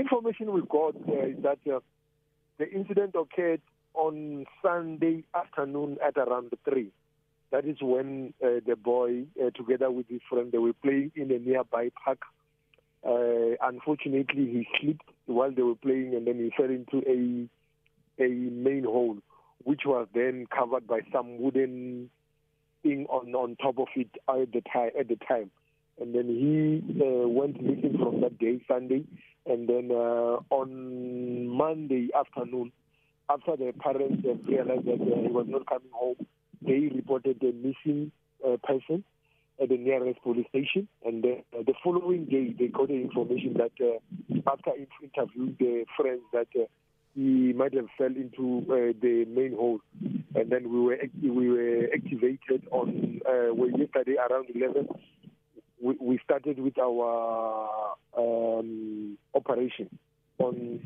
information we got uh, is that uh, the incident occurred on Sunday afternoon at around 3. That is when uh, the boy, uh, together with his friend, they were playing in a nearby park. Uh, unfortunately, he slipped while they were playing and then he fell into a a main hole, which was then covered by some wooden thing on on top of it at the time. At the time, and then he uh, went missing from that day, Sunday, and then uh, on Monday afternoon, after the parents uh, realized that uh, he was not coming home, they reported a missing uh, person at the nearest police station. And uh, the following day, they got the information that uh, after interviewing the friends that uh, he might have fell into uh, the main hole, and then we were we were activated on uh, yesterday around 11. We, we started with our um, operation on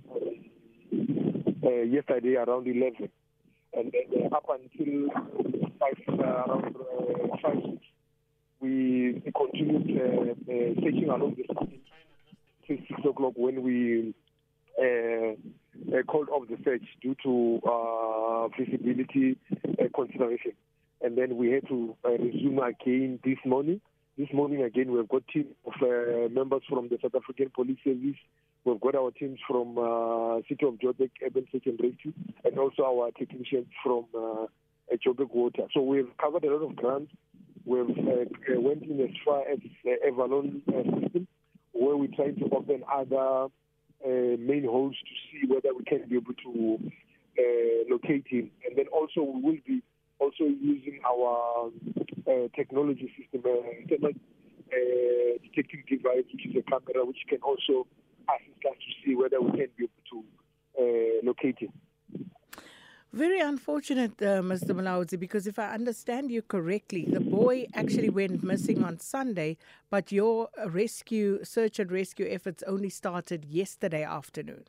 uh, yesterday around 11, and then up until five uh, around uh, five six, we continued uh, uh, searching along the system till six o'clock when we. Called off the search due to uh, visibility consideration. And then we had to uh, resume again this morning. This morning again, we've got team of uh, members from the South African Police Service. We've got our teams from uh, City of Joburg, Urban Search and Rescue, and also our technicians from uh, Joburg Water. So we've covered a lot of ground. We've uh, went in as far as uh, Avalon uh, system, where we're trying to open other uh, main holes to see whether we can be able to uh, locate him. And then also we will be also using our uh, technology system, uh, thermal uh, detecting device, which is a camera, which can also assist us to see whether we can be able to uh, locate him. Very unfortunate, uh, Mr. Mulaudzi, because if I understand you correctly, the boy actually went missing on Sunday, but your rescue, search and rescue efforts only started yesterday afternoon.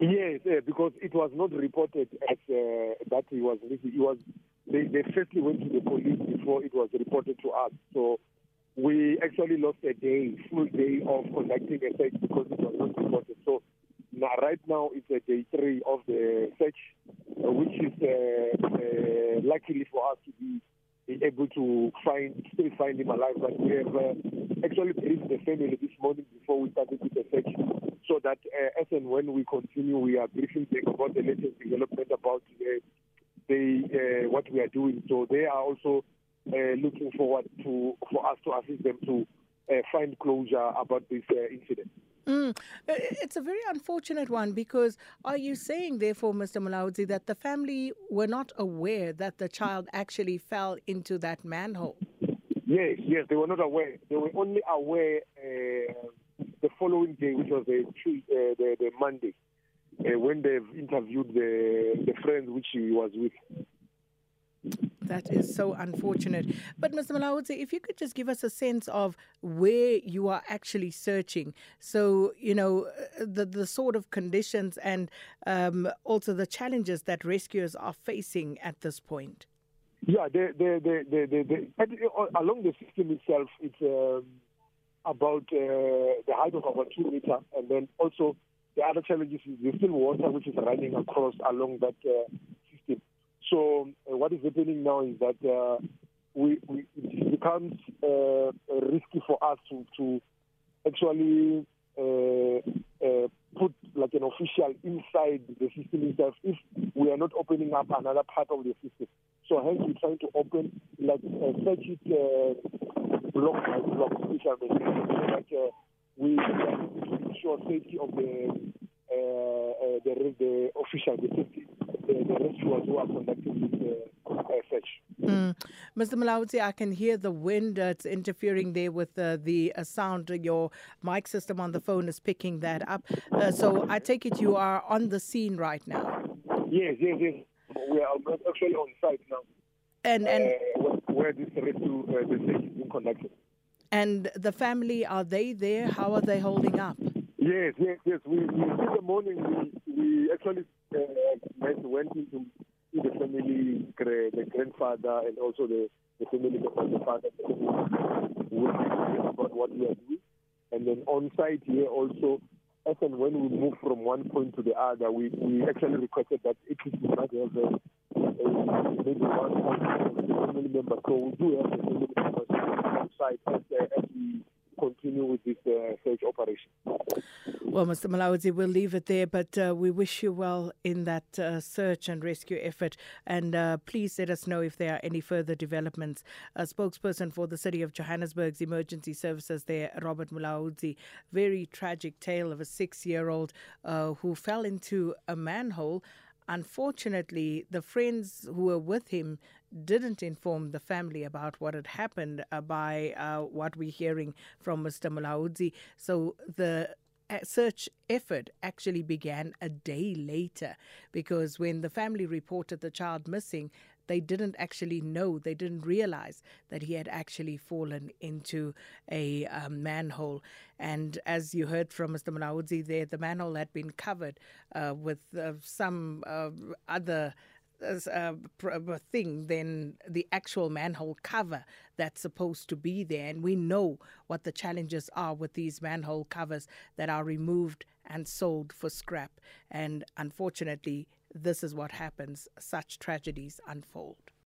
Yes, yeah, because it was not reported as uh, that he was missing. It was they, they firstly went to the police before it was reported to us. So we actually lost a day, full day of conducting a search because it was not reported. So now, right now it's a day three of the search, uh, which is uh, uh, luckily for us to be able to find still find him alive. But we have uh, actually briefed the family this morning before we started with the search, so that uh, as and when we continue, we are briefing them about the latest development about the, the uh, what we are doing. So they are also uh, looking forward to for us to assist them to uh, find closure about this uh, incident. Mm. It's a very unfortunate one because are you saying, therefore, Mr. Mulaudzi, that the family were not aware that the child actually fell into that manhole? Yes, yes, they were not aware. They were only aware uh, the following day, which was the uh, the, the Monday, uh, when they've interviewed the the friend which he was with. That is so unfortunate. But Mr. Mulaudzi, if you could just give us a sense of where you are actually searching. So, you know, the, the sort of conditions and um, also the challenges that rescuers are facing at this point. Yeah, the, the, the, the, the, the along the system itself, it's um, about uh, the height of about two meters. And then also the other challenges is the still water which is running across along that uh, system. So uh, what is happening now is that uh, we, we, it becomes uh, risky for us to, to actually put like an official inside the system itself if we are not opening up another part of the system. So hence we're trying to open like uh, search it uh, block by block, uh, we ensure safety of the uh, uh, the, the official, the safety the, the rescuers who are conducting this uh, uh, search. Mm. Mr. Mulaudzi, I can hear the wind. Uh, it's interfering there with uh, the uh, sound. Your mic system on the phone is picking that up. Uh, so I take it you are on the scene right now. Yes, yes, yes. We are actually on site now. And and where, where this rescue uh, the search is being conducted. And the family are they there? How are they holding up? Yes, yes, yes. We, we in the morning we, we actually uh, went, into the family, the grandfather, and also the, the family the father, about what we are doing. And then on site here also, as and when we move from one point to the other, we, we actually requested that it must have a, a, maybe one family member. So we do have a family members on site as, uh, as we continue with this uh, search operation. Well, Mr. Mulaudzi, we'll leave it there, but uh, we wish you well in that uh, search and rescue effort. And please let us know if there are any further developments. A spokesperson for the City of Johannesburg's emergency services there, Robert Mulaudzi, very tragic tale of a six year old who fell into a manhole. Unfortunately, the friends who were with him didn't inform the family about what had happened uh, by uh, what we're hearing from Mr. Mulaudzi. So the search effort actually began a day later because when the family reported the child missing, they didn't actually know, they didn't realize that he had actually fallen into a um, manhole. And as you heard from Mr. Mulaudzi there, the manhole had been covered uh, with uh, some uh, other uh, a thing than the actual manhole cover that's supposed to be there. And we know what the challenges are with these manhole covers that are removed and sold for scrap. And unfortunately, this is what happens. Such tragedies unfold.